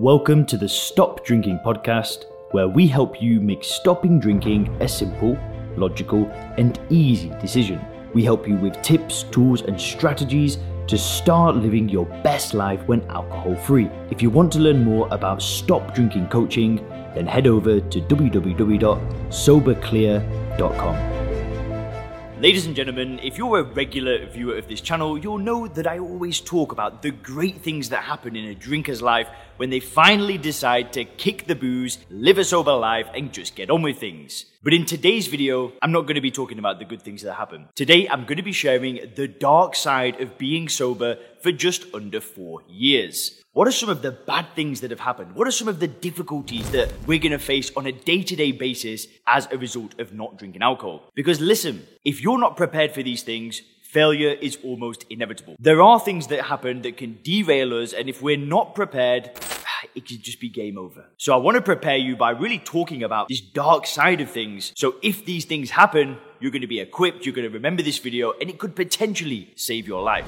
Welcome to the Stop Drinking podcast, where we help you make stopping drinking a simple, logical, and easy decision. We help you with tips, tools, and strategies to start living your best life when alcohol free. If you want to learn more about stop drinking coaching, then head over to www.soberclear.com. Ladies and gentlemen, if you're a regular viewer of this channel, you'll know that I always talk about the great things that happen in a drinker's life when they finally decide to kick the booze, live a sober life, and just get on with things. But in today's video, I'm not going to be talking about the good things that happen. Today, I'm going to be sharing the dark side of being sober for just under four years. What are some of the bad things that have happened? What are some of the difficulties that we're going to face on a day to day basis as a result of not drinking alcohol? Because listen, if you're not prepared for these things, failure is almost inevitable. There are things that happen that can derail us, and if we're not prepared, it could just be game over. So I want to prepare you by really talking about this dark side of things. So if these things happen, you're going to be equipped, you're going to remember this video, and it could potentially save your life.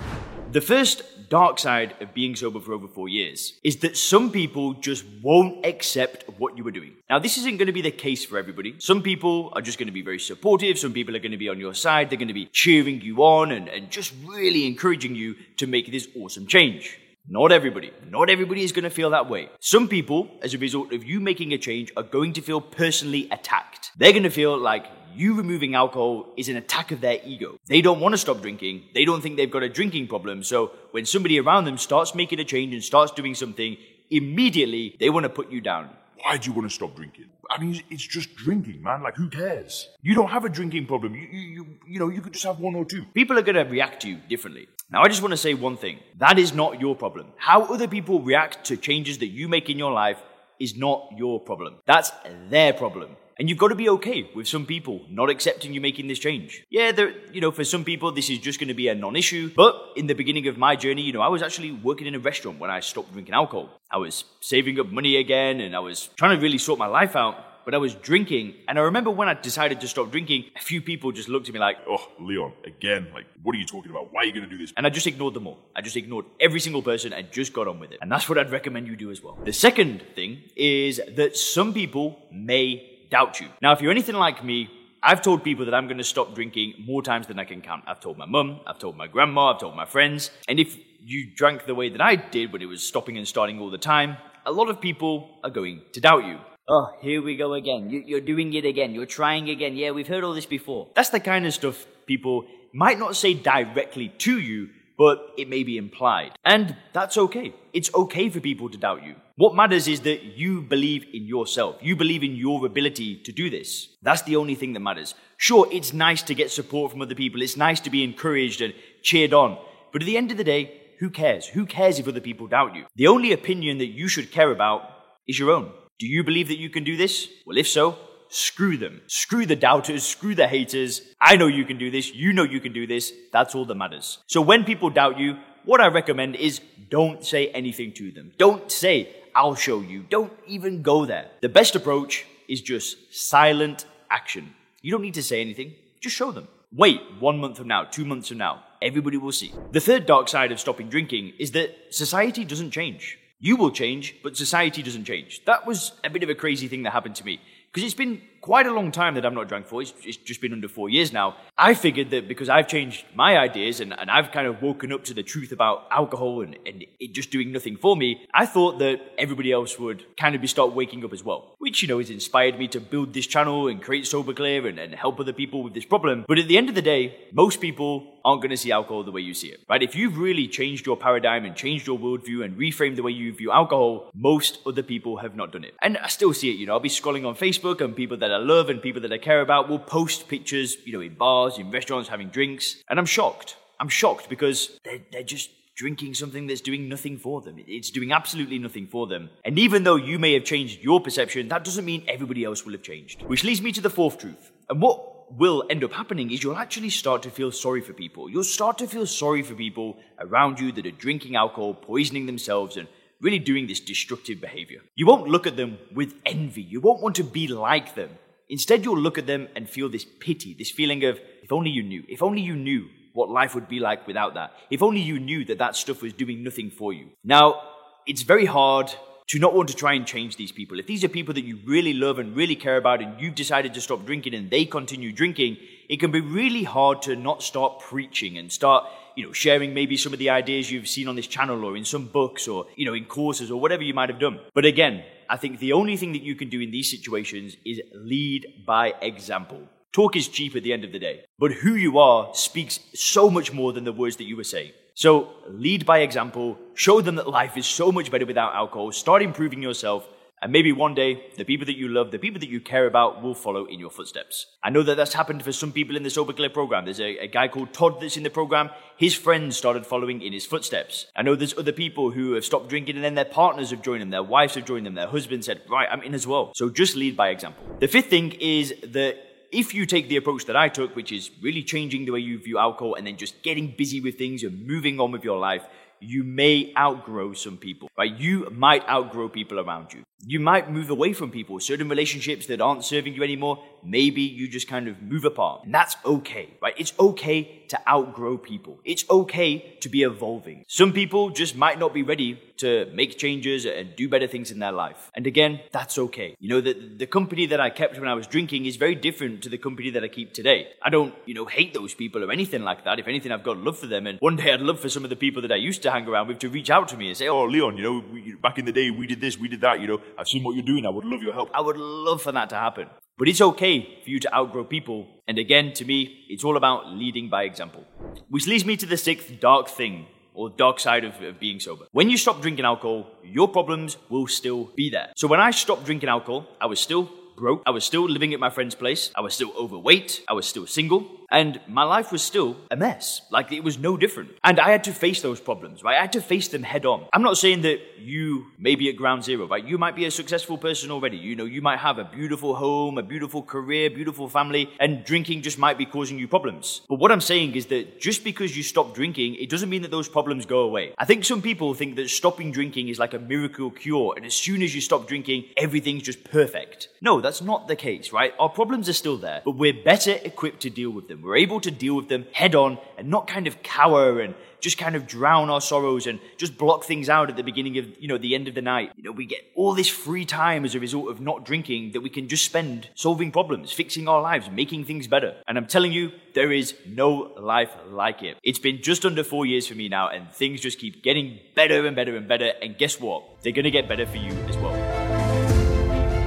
The first dark side of being sober for over four years is that some people just won't accept what you were doing. Now, this isn't going to be the case for everybody. Some people are just going to be very supportive. Some people are going to be on your side. They're going to be cheering you on and, and just really encouraging you to make this awesome change. Not everybody. Not everybody is going to feel that way. Some people, as a result of you making a change, are going to feel personally attacked. They're going to feel like you removing alcohol is an attack of their ego. They don't want to stop drinking. They don't think they've got a drinking problem. So when somebody around them starts making a change and starts doing something, immediately they want to put you down. Why do you want to stop drinking? I mean, it's just drinking, man. Like, who cares? You don't have a drinking problem. You, you, you, you know, you could just have one or two. People are going to react to you differently. Now, I just want to say one thing. That is not your problem. How other people react to changes that you make in your life is not your problem. That's their problem. And you've got to be okay with some people not accepting you making this change. Yeah, there, you know, for some people, this is just going to be a non issue. But in the beginning of my journey, you know, I was actually working in a restaurant when I stopped drinking alcohol. I was saving up money again and I was trying to really sort my life out but I was drinking. And I remember when I decided to stop drinking, a few people just looked at me like, Oh, Leon, again, like, what are you talking about? Why are you going to do this? And I just ignored them all. I just ignored every single person and just got on with it. And that's what I'd recommend you do as well. The second thing is that some people may doubt you. Now, if you're anything like me, I've told people that I'm going to stop drinking more times than I can count. I've told my mum, I've told my grandma, I've told my friends. And if you drank the way that I did when it was stopping and starting all the time, a lot of people are going to doubt you. Oh, here we go again. You, are doing it again. You're trying again. Yeah, we've heard all this before. That's the kind of stuff people might not say directly to you, but it may be implied. And that's okay. It's okay for people to doubt you. What matters is that you believe in yourself. You believe in your ability to do this. That's the only thing that matters. Sure, it's nice to get support from other people. It's nice to be encouraged and cheered on. But at the end of the day, who cares? Who cares if other people doubt you? The only opinion that you should care about is your own. Do you believe that you can do this? Well, if so, screw them. Screw the doubters, screw the haters. I know you can do this. You know you can do this. That's all that matters. So when people doubt you, what I recommend is don't say anything to them. Don't say, I'll show you. Don't even go there. The best approach is just silent action. You don't need to say anything. Just show them. Wait one month from now, two months from now. Everybody will see. The third dark side of stopping drinking is that society doesn't change. You will change, but society doesn't change. That was a bit of a crazy thing that happened to me. Because it's been quite a long time that I've not drank for. It's, it's, just been under four years now. I figured that because I've changed my ideas and, and I've kind of woken up to the truth about alcohol and, and it just doing nothing for me, I thought that everybody else would kind of be start waking up as well. Which, you know, has inspired me to build this channel and create Sober Clear and, and help other people with this problem. But at the end of the day, most people aren't going to see alcohol the way you see it, right? If you've really changed your paradigm and changed your worldview and reframed the way you view alcohol, most other people have not done it. And I still see it, you know, I'll be scrolling on Facebook and people that I love and people that I care about will post pictures, you know, in bars, in restaurants, having drinks. And I'm shocked. I'm shocked because they're, they're just drinking something that's doing nothing for them. It's doing absolutely nothing for them. And even though you may have changed your perception, that doesn't mean everybody else will have changed. Which leads me to the fourth truth. And what will end up happening is you'll actually start to feel sorry for people. You'll start to feel sorry for people around you that are drinking alcohol, poisoning themselves, and really doing this destructive behavior. You won't look at them with envy. You won't want to be like them. Instead, you'll look at them and feel this pity, this feeling of, if only you knew, if only you knew what life would be like without that. If only you knew that that stuff was doing nothing for you. Now, it's very hard to not want to try and change these people. If these are people that you really love and really care about and you've decided to stop drinking and they continue drinking, it can be really hard to not start preaching and start you know, sharing maybe some of the ideas you've seen on this channel or in some books or, you know, in courses or whatever you might have done. But again, I think the only thing that you can do in these situations is lead by example. Talk is cheap at the end of the day, but who you are speaks so much more than the words that you were saying. So lead by example, show them that life is so much better without alcohol, start improving yourself, and maybe one day, the people that you love, the people that you care about will follow in your footsteps. I know that that's happened for some people in the Sober program. There's a, a, guy called Todd that's in the program. His friends started following in his footsteps. I know there's other people who have stopped drinking and then their partners have joined them, their wives have joined them, their husband said, right, I'm in as well. So just lead by example. The fifth thing is that if you take the approach that I took, which is really changing the way you view alcohol and then just getting busy with things and moving on with your life, you may outgrow some people, right? You might outgrow people around you. You might move away from people, certain relationships that aren't serving you anymore. Maybe you just kind of move apart. And that's okay, right? It's okay to outgrow people. It's okay to be evolving. Some people just might not be ready to make changes and do better things in their life. And again, that's okay. You know, the, the company that I kept when I was drinking is very different to the company that I keep today. I don't, you know, hate those people or anything like that. If anything, I've got love for them. And one day I'd love for some of the people that I used to hang around with to reach out to me and say, oh, Leon, you know, we, back in the day, we did this, we did that, you know, I've seen what you're doing. I would love your help. I would love for that to happen. But it's okay for you to outgrow people. And again, to me, it's all about leading by example. Which leads me to the sixth dark thing or dark side of, of, being sober. When you stop drinking alcohol, your problems will still be there. So when I stopped drinking alcohol, I was still broke. I was still living at my friend's place. I was still overweight. I was still single and my life was still a mess. Like it was no different. And I had to face those problems, right? I had to face them head on. I'm not saying that you may be at ground zero, right? You might be a successful person already. You know, you might have a beautiful home, a beautiful career, beautiful family, and drinking just might be causing you problems. But what I'm saying is that just because you stop drinking, it doesn't mean that those problems go away. I think some people think that stopping drinking is like a miracle cure, and as soon as you stop drinking, everything's just perfect. No, that's not the case, right? Our problems are still there, but we're better equipped to deal with We're able to deal with them head on and not kind of cower and just kind of drown our sorrows and just block things out at the beginning of, you know, the end of the night. You know, we get all this free time as a result of not drinking that we can just spend solving problems, fixing our lives, making things better. And I'm telling you, there is no life like it. It's been just under four years for me now, and things just keep getting better and better and better. And guess what? They're going to get better for you as well.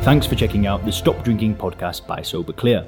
Thanks for checking out the Stop Drinking podcast by Sober Clear.